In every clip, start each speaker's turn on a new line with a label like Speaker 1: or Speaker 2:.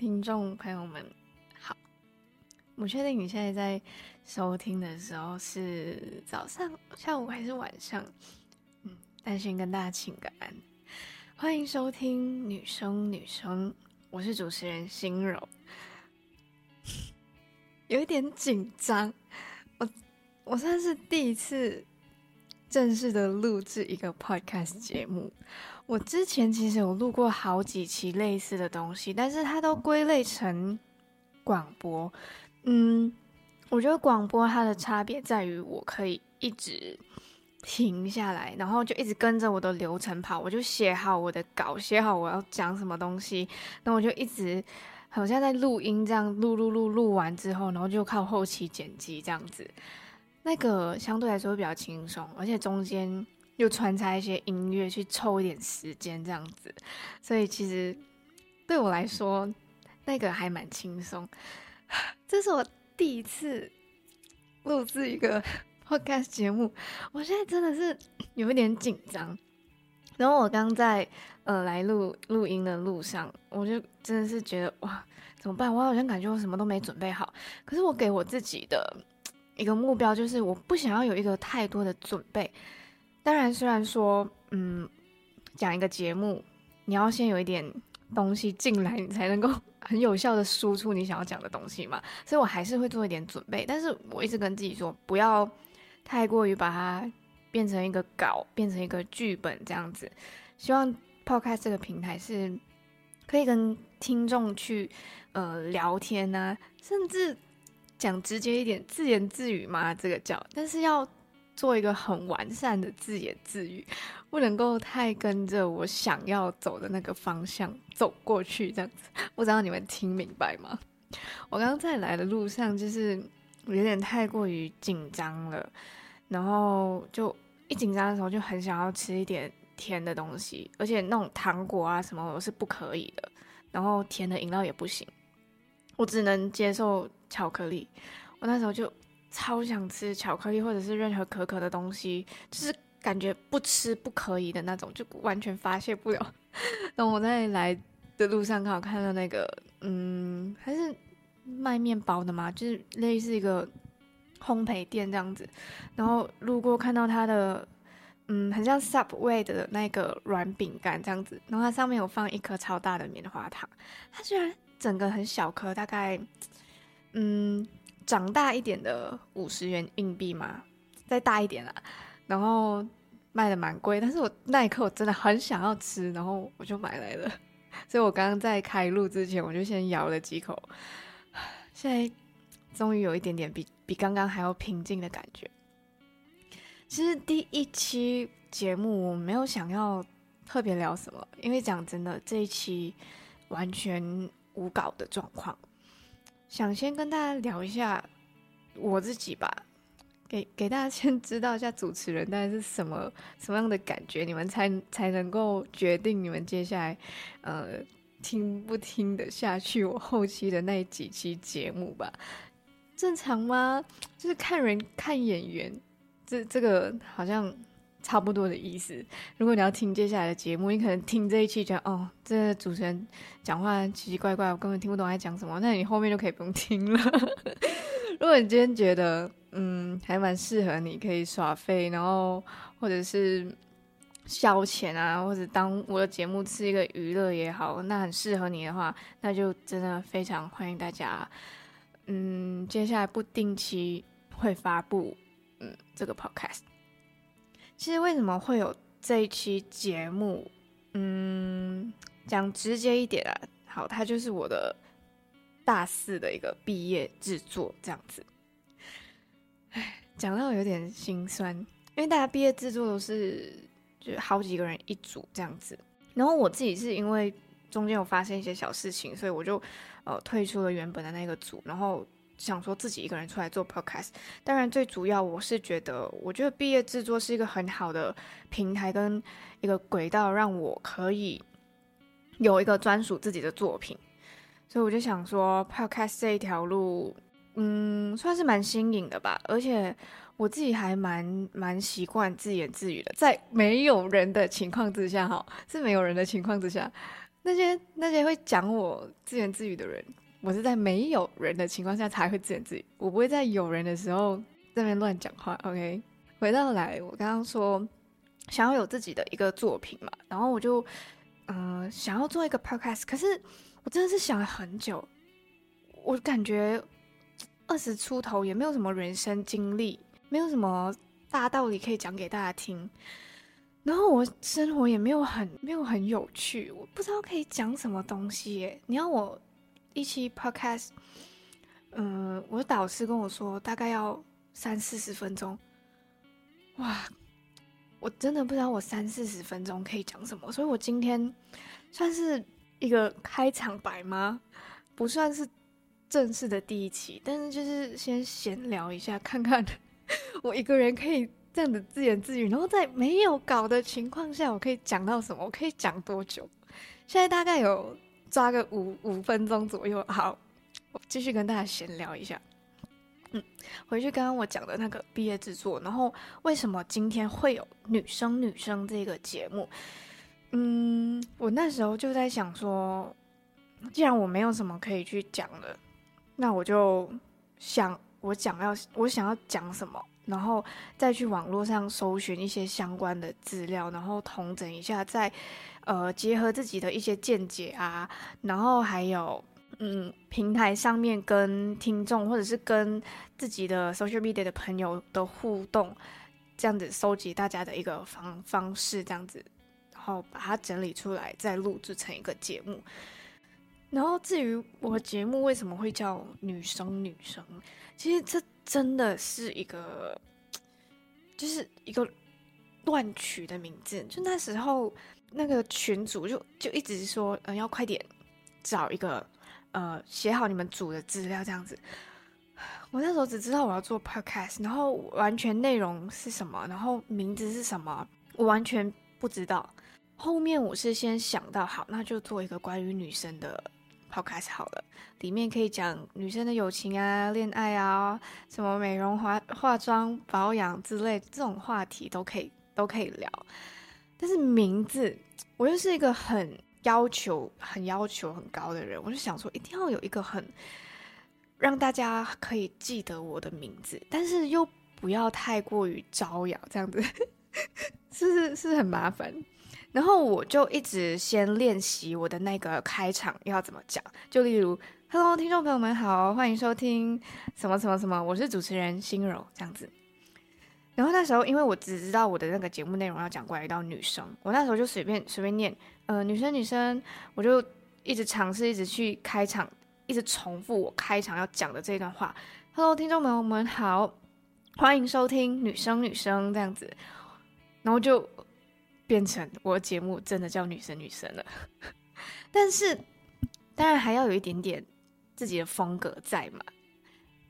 Speaker 1: 听众朋友们好，我确定你现在在收听的时候是早上、下午还是晚上？嗯，但先跟大家请个安，欢迎收听女生女生，我是主持人心柔，有一点紧张，我我算是第一次正式的录制一个 podcast 节目。我之前其实有录过好几期类似的东西，但是它都归类成广播。嗯，我觉得广播它的差别在于，我可以一直停下来，然后就一直跟着我的流程跑，我就写好我的稿，写好我要讲什么东西，那我就一直好像在录音这样录录录录完之后，然后就靠后期剪辑这样子，那个相对来说会比较轻松，而且中间。又穿插一些音乐去抽一点时间，这样子，所以其实对我来说，那个还蛮轻松。这是我第一次录制一个 podcast 节目，我现在真的是 有一点紧张。然后我刚在呃来录录音的路上，我就真的是觉得哇，怎么办？我好像感觉我什么都没准备好。可是我给我自己的 一个目标就是，我不想要有一个太多的准备。当然，虽然说，嗯，讲一个节目，你要先有一点东西进来，你才能够 很有效的输出你想要讲的东西嘛。所以我还是会做一点准备，但是我一直跟自己说，不要太过于把它变成一个稿，变成一个剧本这样子。希望 Podcast 这个平台是可以跟听众去呃聊天啊，甚至讲直接一点，自言自语嘛，这个叫，但是要。做一个很完善的自言自语，不能够太跟着我想要走的那个方向走过去，这样子，不知道你们听明白吗？我刚刚在来的路上，就是有点太过于紧张了，然后就一紧张的时候就很想要吃一点甜的东西，而且那种糖果啊什么我是不可以的，然后甜的饮料也不行，我只能接受巧克力。我那时候就。超想吃巧克力或者是任何可可的东西，就是感觉不吃不可以的那种，就完全发泄不了。然后我在来的路上刚好看到那个，嗯，还是卖面包的嘛，就是类似一个烘焙店这样子。然后路过看到它的，嗯，很像 Subway 的那个软饼干这样子，然后它上面有放一颗超大的棉花糖，它居然整个很小颗，大概，嗯。长大一点的五十元硬币嘛，再大一点啦，然后卖的蛮贵，但是我那一刻我真的很想要吃，然后我就买来了。所以我刚刚在开录之前，我就先咬了几口，现在终于有一点点比比刚刚还要平静的感觉。其实第一期节目我没有想要特别聊什么，因为讲真的，这一期完全无稿的状况。想先跟大家聊一下我自己吧，给给大家先知道一下主持人大概是什么什么样的感觉，你们才才能够决定你们接下来呃听不听得下去我后期的那几期节目吧？正常吗？就是看人看演员，这这个好像。差不多的意思。如果你要听接下来的节目，你可能听这一期觉得哦，这主持人讲话奇奇怪怪，我根本听不懂他在讲什么，那你后面就可以不用听了。如果你今天觉得嗯还蛮适合你，可以耍废，然后或者是消遣啊，或者当我的节目是一个娱乐也好，那很适合你的话，那就真的非常欢迎大家。嗯，接下来不定期会发布嗯这个 podcast。其实为什么会有这一期节目？嗯，讲直接一点啊，好，它就是我的大四的一个毕业制作，这样子。唉，讲到有点心酸，因为大家毕业制作都是就好几个人一组这样子，然后我自己是因为中间有发生一些小事情，所以我就呃退出了原本的那个组，然后。想说自己一个人出来做 podcast，当然最主要我是觉得，我觉得毕业制作是一个很好的平台跟一个轨道，让我可以有一个专属自己的作品，所以我就想说 podcast 这一条路，嗯，算是蛮新颖的吧，而且我自己还蛮蛮习惯自言自语的，在没有人的情况之下，哈，是没有人的情况之下，那些那些会讲我自言自语的人，我是在没有人的情况下才会自言自语，我不会在有人的时候在那边乱讲话。OK，回到来，我刚刚说想要有自己的一个作品嘛，然后我就嗯、想要做一个 podcast，可是我真的是想了很久，我感觉二十出头也没有什么人生经历，没有什么大道理可以讲给大家听。然后我生活也没有很没有很有趣，我不知道可以讲什么东西耶。你要我一期 podcast，嗯，我的导师跟我说大概要三四十分钟，哇，我真的不知道我三四十分钟可以讲什么，所以我今天算是一个开场白吗？不算是正式的第一期，但是就是先闲聊一下，看看 我一个人可以。这样的自言自语，然后在没有稿的情况下，我可以讲到什么？我可以讲多久？现在大概有抓个五五分钟左右。好，我继续跟大家闲聊一下。嗯，回去刚刚我讲的那个毕业制作，然后为什么今天会有女生女生这个节目？嗯，我那时候就在想说，既然我没有什么可以去讲的，那我就想我讲要我想要讲什么。然后再去网络上搜寻一些相关的资料，然后统整一下，再呃结合自己的一些见解啊，然后还有嗯平台上面跟听众或者是跟自己的 social media 的朋友的互动，这样子收集大家的一个方方式，这样子，然后把它整理出来，再录制成一个节目。然后至于我节目为什么会叫女生女生，其实这。真的是一个，就是一个乱取的名字。就那时候，那个群主就就一直说，嗯、呃，要快点找一个，呃，写好你们组的资料这样子。我那时候只知道我要做 podcast，然后完全内容是什么，然后名字是什么，我完全不知道。后面我是先想到，好，那就做一个关于女生的。Podcast 好了，里面可以讲女生的友情啊、恋爱啊、什么美容、化化妆、保养之类这种话题都可以都可以聊。但是名字，我又是一个很要求、很要求很高的人，我就想说一定要有一个很让大家可以记得我的名字，但是又不要太过于招摇，这样子 是是是很麻烦。然后我就一直先练习我的那个开场要怎么讲，就例如，Hello，听众朋友们好，欢迎收听什么什么什么，我是主持人心柔这样子。然后那时候因为我只知道我的那个节目内容要讲关于到女生，我那时候就随便随便念，呃，女生女生，我就一直尝试，一直去开场，一直重复我开场要讲的这段话。Hello，听众朋友们好，欢迎收听女生女生这样子，然后就。变成我的节目真的叫女生女生了，但是当然还要有一点点自己的风格在嘛。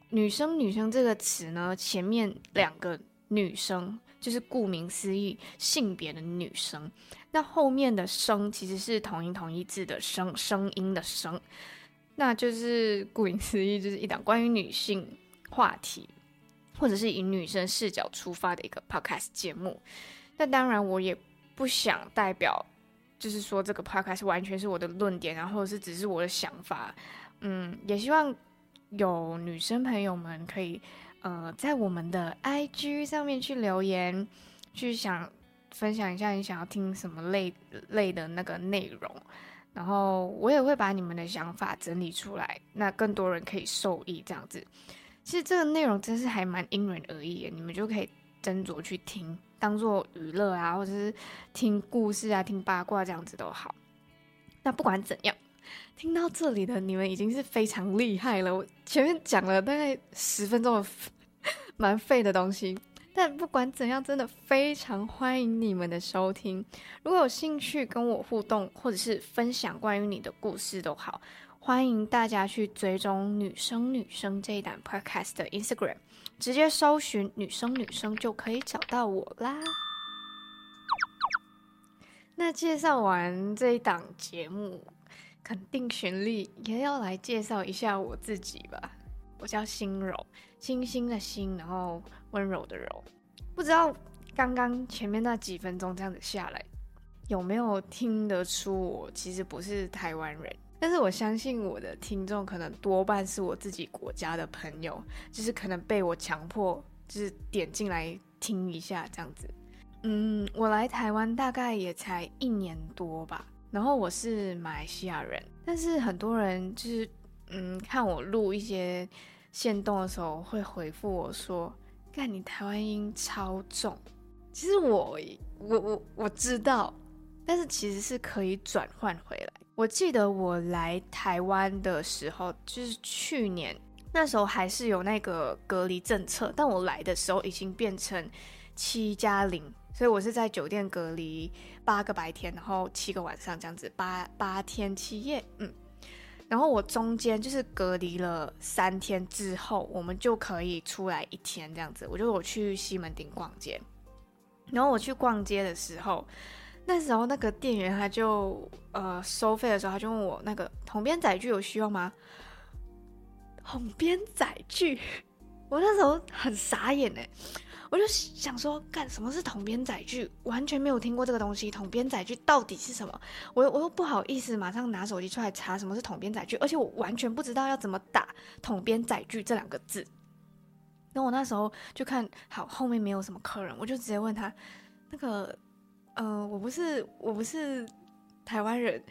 Speaker 1: 女生女生这个词呢，前面两个女生就是顾名思义性别的女生，那后面的声其实是同音同义字的声，声音的声，那就是顾名思义就是一档关于女性话题或者是以女生视角出发的一个 podcast 节目。那当然我也。不想代表，就是说这个 podcast 完全是我的论点，然后是只是我的想法。嗯，也希望有女生朋友们可以，呃，在我们的 IG 上面去留言，去想分享一下你想要听什么类类的那个内容，然后我也会把你们的想法整理出来，那更多人可以受益。这样子，其实这个内容真是还蛮因人而异的，你们就可以斟酌去听。当做娱乐啊，或者是听故事啊、听八卦这样子都好。那不管怎样，听到这里的你们已经是非常厉害了。我前面讲了大概十分钟的 蛮废的东西，但不管怎样，真的非常欢迎你们的收听。如果有兴趣跟我互动，或者是分享关于你的故事都好，欢迎大家去追踪女生女生这一档 podcast 的 Instagram。直接搜寻女生女生就可以找到我啦。那介绍完这一档节目，肯定旋律也要来介绍一下我自己吧。我叫心柔，星星的星，然后温柔的柔。不知道刚刚前面那几分钟这样子下来，有没有听得出我其实不是台湾人？但是我相信我的听众可能多半是我自己国家的朋友，就是可能被我强迫，就是点进来听一下这样子。嗯，我来台湾大概也才一年多吧，然后我是马来西亚人，但是很多人就是嗯看我录一些线动的时候会回复我说：“干，你台湾音超重。”其实我我我我知道，但是其实是可以转换回来。我记得我来台湾的时候，就是去年那时候还是有那个隔离政策，但我来的时候已经变成七加零，所以我是在酒店隔离八个白天，然后七个晚上这样子，八八天七夜，嗯，然后我中间就是隔离了三天之后，我们就可以出来一天这样子，我就我去西门町逛街，然后我去逛街的时候。那时候那个店员他就呃收费的时候，他就问我那个统编载具有需要吗？统编载具，我那时候很傻眼哎，我就想说，干什么是统编载具？完全没有听过这个东西，统编载具到底是什么？我又我又不好意思马上拿手机出来查什么是统编载具，而且我完全不知道要怎么打统编载具这两个字。然后我那时候就看好后面没有什么客人，我就直接问他那个。嗯、呃，我不是，我不是台湾人，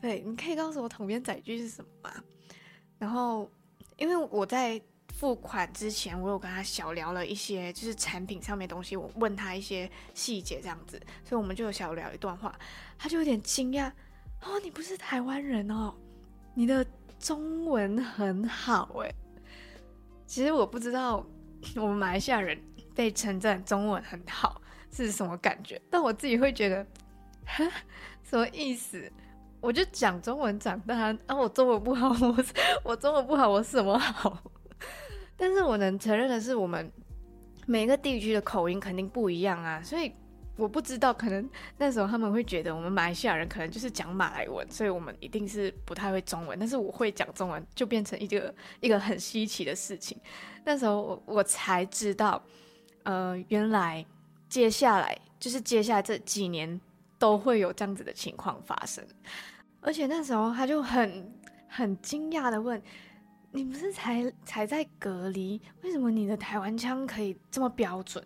Speaker 1: 对，你可以告诉我统编载具是什么吗？然后，因为我在付款之前，我有跟他小聊了一些，就是产品上面东西，我问他一些细节这样子，所以我们就有小聊一段话，他就有点惊讶，哦，你不是台湾人哦，你的中文很好诶。其实我不知道，我们马来西亚人被称赞中文很好。是什么感觉？但我自己会觉得，哈，什么意思？我就讲中文长大啊，我中文不好，我我中文不好，我什么好？但是我能承认的是，我们每个地区的口音肯定不一样啊，所以我不知道，可能那时候他们会觉得我们马来西亚人可能就是讲马来文，所以我们一定是不太会中文。但是我会讲中文，就变成一个一个很稀奇的事情。那时候我我才知道，呃，原来。接下来就是接下来这几年都会有这样子的情况发生，而且那时候他就很很惊讶的问：“你不是才才在隔离，为什么你的台湾腔可以这么标准？”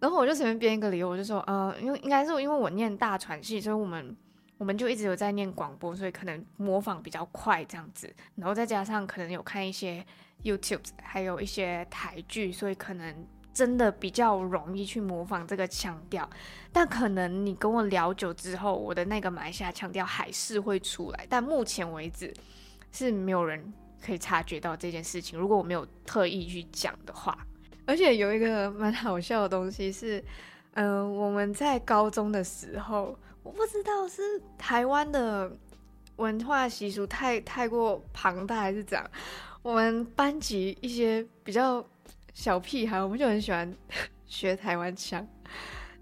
Speaker 1: 然后我就随便编一个理由，我就说：“呃，因为应该是因为我念大传系，所以我们我们就一直有在念广播，所以可能模仿比较快这样子，然后再加上可能有看一些 YouTube，还有一些台剧，所以可能。”真的比较容易去模仿这个腔调，但可能你跟我聊久之后，我的那个马来西亚腔调还是会出来。但目前为止是没有人可以察觉到这件事情。如果我没有特意去讲的话，而且有一个蛮好笑的东西是，嗯、呃，我们在高中的时候，我不知道是台湾的文化习俗太太过庞大还是怎样，我们班级一些比较。小屁孩，我们就很喜欢 学台湾腔，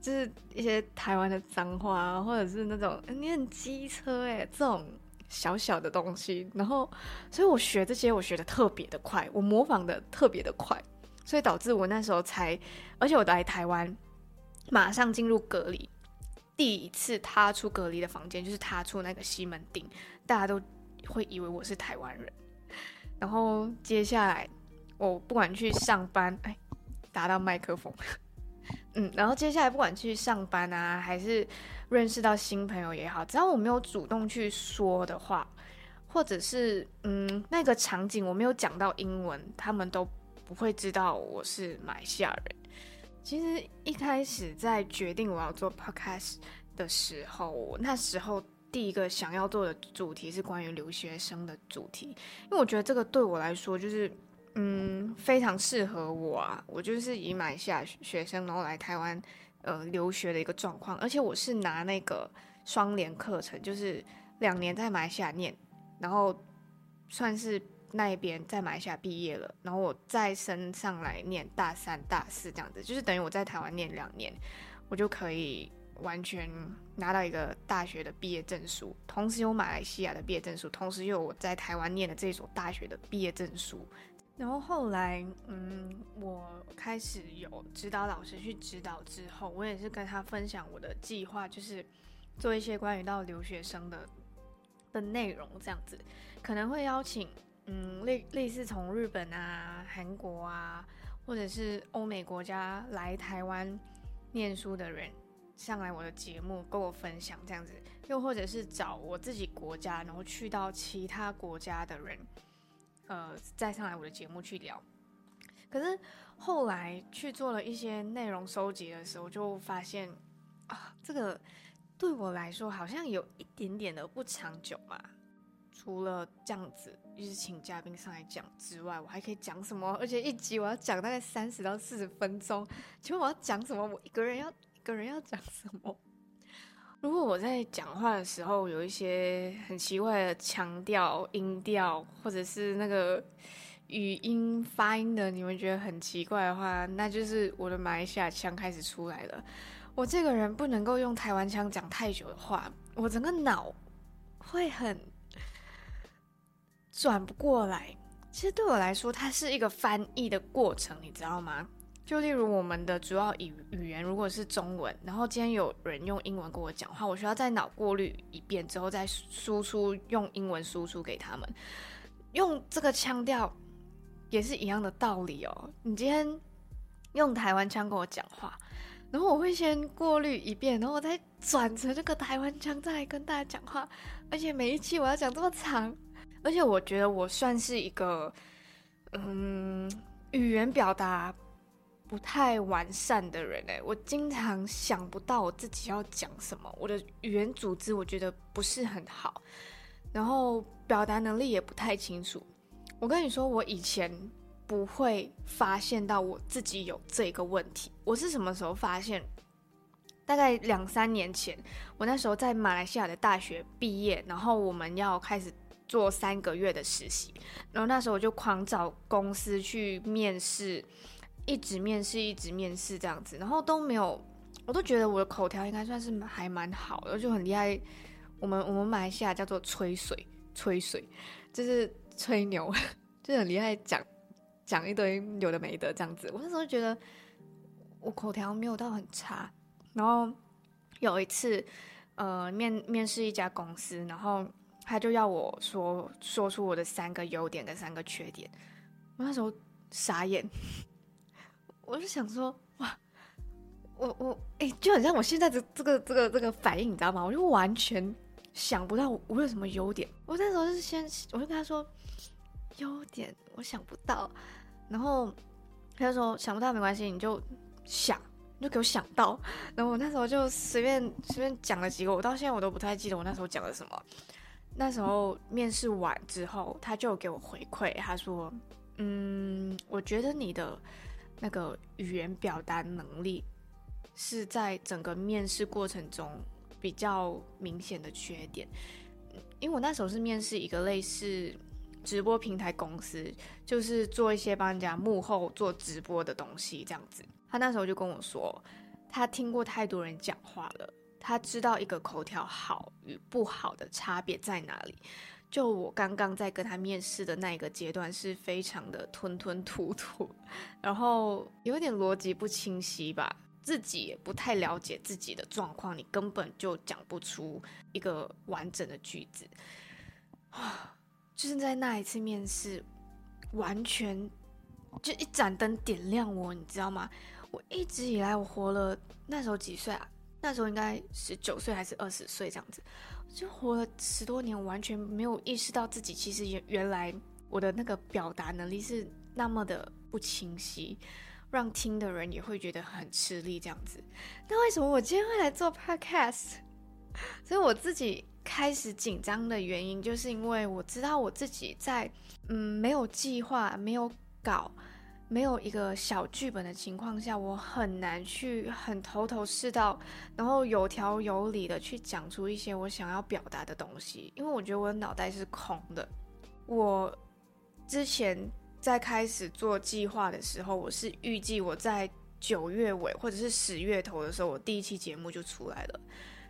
Speaker 1: 就是一些台湾的脏话，或者是那种你很机车哎，这种小小的东西。然后，所以我学这些，我学的特别的快，我模仿的特别的快，所以导致我那时候才，而且我来台湾，马上进入隔离，第一次踏出隔离的房间，就是踏出那个西门町，大家都会以为我是台湾人。然后接下来。我不管去上班，哎，打到麦克风，嗯，然后接下来不管去上班啊，还是认识到新朋友也好，只要我没有主动去说的话，或者是嗯那个场景我没有讲到英文，他们都不会知道我是马来西亚人。其实一开始在决定我要做 podcast 的时候，那时候第一个想要做的主题是关于留学生的主题，因为我觉得这个对我来说就是。嗯，非常适合我啊！我就是以马来西亚学生，然后来台湾呃留学的一个状况，而且我是拿那个双联课程，就是两年在马来西亚念，然后算是那边在马来西亚毕业了，然后我再升上来念大三、大四这样子，就是等于我在台湾念两年，我就可以完全拿到一个大学的毕业证书，同时有马来西亚的毕业证书，同时又有我在台湾念的这所大学的毕业证书。然后后来，嗯，我开始有指导老师去指导之后，我也是跟他分享我的计划，就是做一些关于到留学生的的内容，这样子。可能会邀请嗯类类似从日本啊、韩国啊，或者是欧美国家来台湾念书的人上来我的节目跟我分享这样子，又或者是找我自己国家，然后去到其他国家的人，呃，再上来我的节目去聊。可是后来去做了一些内容收集的时候，就发现啊，这个对我来说好像有一点点的不长久嘛。除了这样子一直请嘉宾上来讲之外，我还可以讲什么？而且一集我要讲大概三十到四十分钟，请问我要讲什么？我一个人要一个人要讲什么？如果我在讲话的时候有一些很奇怪的腔调、音调，或者是那个。语音发音的，你们觉得很奇怪的话，那就是我的马来西亚腔开始出来了。我这个人不能够用台湾腔讲太久的话，我整个脑会很转不过来。其实对我来说，它是一个翻译的过程，你知道吗？就例如我们的主要语语言如果是中文，然后今天有人用英文跟我讲话，我需要在脑过滤一遍之后再输出，用英文输出给他们，用这个腔调。也是一样的道理哦。你今天用台湾腔跟我讲话，然后我会先过滤一遍，然后我再转成这个台湾腔再来跟大家讲话。而且每一期我要讲这么长，而且我觉得我算是一个嗯语言表达不太完善的人诶，我经常想不到我自己要讲什么，我的语言组织我觉得不是很好，然后表达能力也不太清楚。我跟你说，我以前不会发现到我自己有这个问题。我是什么时候发现？大概两三年前，我那时候在马来西亚的大学毕业，然后我们要开始做三个月的实习，然后那时候我就狂找公司去面试，一直面试，一直面试这样子，然后都没有，我都觉得我的口条应该算是还蛮好的，就很厉害。我们我们马来西亚叫做吹水，吹水就是。吹牛 就很厉害，讲讲一堆有的没的这样子。我那时候觉得我口条没有到很差，然后有一次，呃，面面试一家公司，然后他就要我说说出我的三个优点跟三个缺点。我那时候傻眼，我就想说，哇，我我哎、就很像我现在的这个这个这个反应，你知道吗？我就完全想不到我有什么优点。我那时候就是先，我就跟他说。优点我想不到，然后他就说想不到没关系，你就想，你就给我想到。然后我那时候就随便随便讲了几个，我到现在我都不太记得我那时候讲了什么。那时候面试完之后，他就给我回馈，他说：“嗯，我觉得你的那个语言表达能力是在整个面试过程中比较明显的缺点。”因为我那时候是面试一个类似。直播平台公司就是做一些帮人家幕后做直播的东西，这样子。他那时候就跟我说，他听过太多人讲话了，他知道一个口条好与不好的差别在哪里。就我刚刚在跟他面试的那一个阶段，是非常的吞吞吐吐，然后有点逻辑不清晰吧，自己也不太了解自己的状况，你根本就讲不出一个完整的句子啊。就是在那一次面试，完全就一盏灯点亮我，你知道吗？我一直以来我活了那时候几岁啊？那时候应该十九岁还是二十岁这样子，就活了十多年，完全没有意识到自己其实原原来我的那个表达能力是那么的不清晰，让听的人也会觉得很吃力这样子。那为什么我今天会来做 podcast？所以我自己。开始紧张的原因，就是因为我知道我自己在嗯没有计划、没有稿、没有一个小剧本的情况下，我很难去很头头是道，然后有条有理的去讲出一些我想要表达的东西。因为我觉得我的脑袋是空的。我之前在开始做计划的时候，我是预计我在九月尾或者是十月头的时候，我第一期节目就出来了。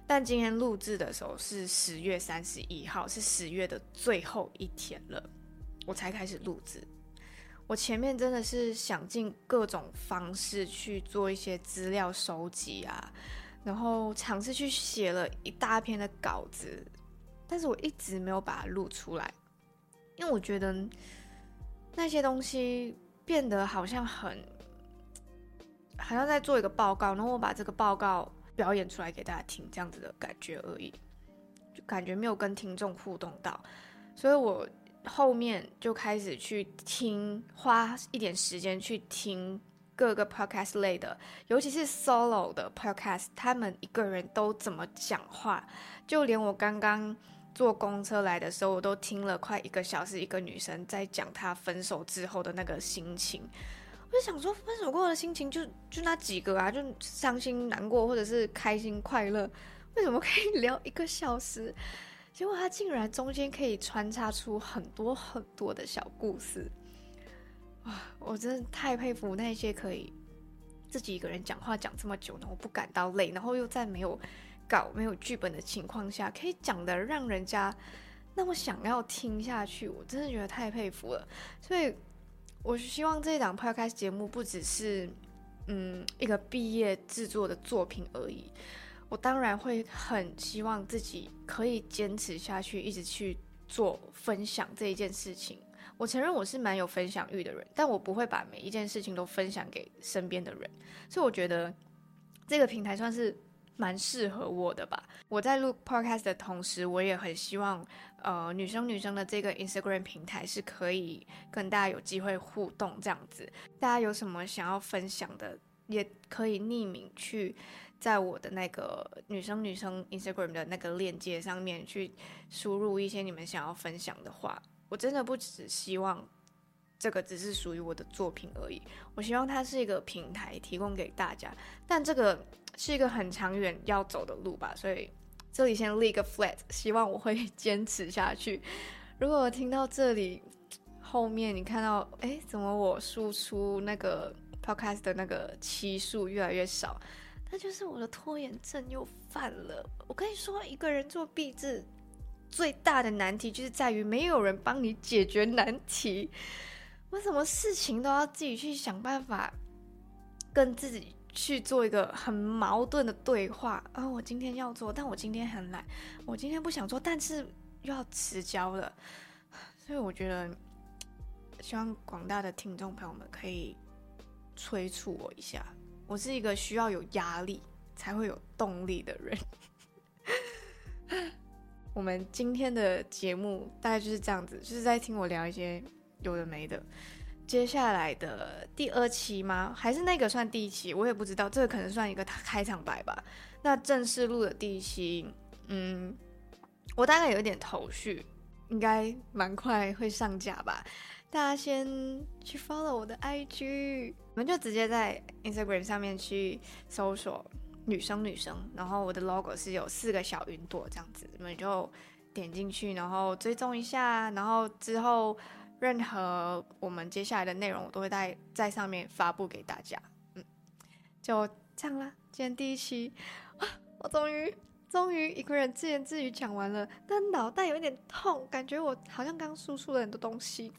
Speaker 1: 但今天录制的时候是十月三十一号，是十月的最后一天了，我才开始录制。我前面真的是想尽各种方式去做一些资料收集啊，然后尝试去写了一大篇的稿子，但是我一直没有把它录出来，因为我觉得那些东西变得好像很，好像在做一个报告，然后我把这个报告表演出来给大家听，这样子的感觉而已，就感觉没有跟听众互动到，所以我后面就开始去听，花一点时间去听。各个 podcast 类的，尤其是 solo 的 podcast，他们一个人都怎么讲话？就连我刚刚坐公车来的时候，我都听了快一个小时，一个女生在讲她分手之后的那个心情。我就想说，分手过后的心情就就那几个啊，就伤心、难过，或者是开心、快乐，为什么可以聊一个小时？结果他竟然中间可以穿插出很多很多的小故事。哇我真的太佩服那些可以自己一个人讲话讲这么久，然后不感到累，然后又在没有稿、没有剧本的情况下，可以讲得让人家那么想要听下去。我真的觉得太佩服了。所以，我希望这一档 podcast 节目不只是嗯一个毕业制作的作品而已。我当然会很希望自己可以坚持下去，一直去做分享这一件事情。我承认我是蛮有分享欲的人，但我不会把每一件事情都分享给身边的人，所以我觉得这个平台算是蛮适合我的吧。我在录 podcast 的同时，我也很希望，呃，女生女生的这个 Instagram 平台是可以跟大家有机会互动这样子。大家有什么想要分享的，也可以匿名去在我的那个女生女生 Instagram 的那个链接上面去输入一些你们想要分享的话。我真的不只希望这个只是属于我的作品而已，我希望它是一个平台提供给大家，但这个是一个很长远要走的路吧，所以这里先立个 flat，希望我会坚持下去。如果听到这里后面你看到，哎，怎么我输出那个 podcast 的那个期数越来越少，那就是我的拖延症又犯了。我跟你说，一个人做毕制。最大的难题就是在于没有人帮你解决难题，我什么事情都要自己去想办法，跟自己去做一个很矛盾的对话。啊，我今天要做，但我今天很懒，我今天不想做，但是又要迟交了，所以我觉得，希望广大的听众朋友们可以催促我一下。我是一个需要有压力才会有动力的人。我们今天的节目大概就是这样子，就是在听我聊一些有的没的。接下来的第二期吗？还是那个算第一期？我也不知道，这个可能算一个开场白吧。那正式录的第一期，嗯，我大概有一点头绪，应该蛮快会上架吧。大家先去 follow 我的 IG，我们就直接在 Instagram 上面去搜索。女生女生，然后我的 logo 是有四个小云朵这样子，你们就点进去，然后追踪一下，然后之后任何我们接下来的内容，我都会在在上面发布给大家。嗯，就这样啦，今天第一期，我终于终于一个人自言自语讲完了，但脑袋有一点痛，感觉我好像刚输出了很多东西。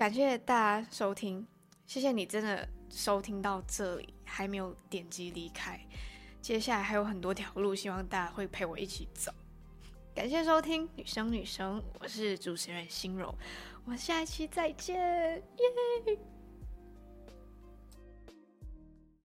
Speaker 1: 感谢大家收听，谢谢你真的收听到这里，还没有点击离开。接下来还有很多条路，希望大家会陪我一起走。感谢收听《女生女生》，我是主持人心柔，我们下一期再见，耶！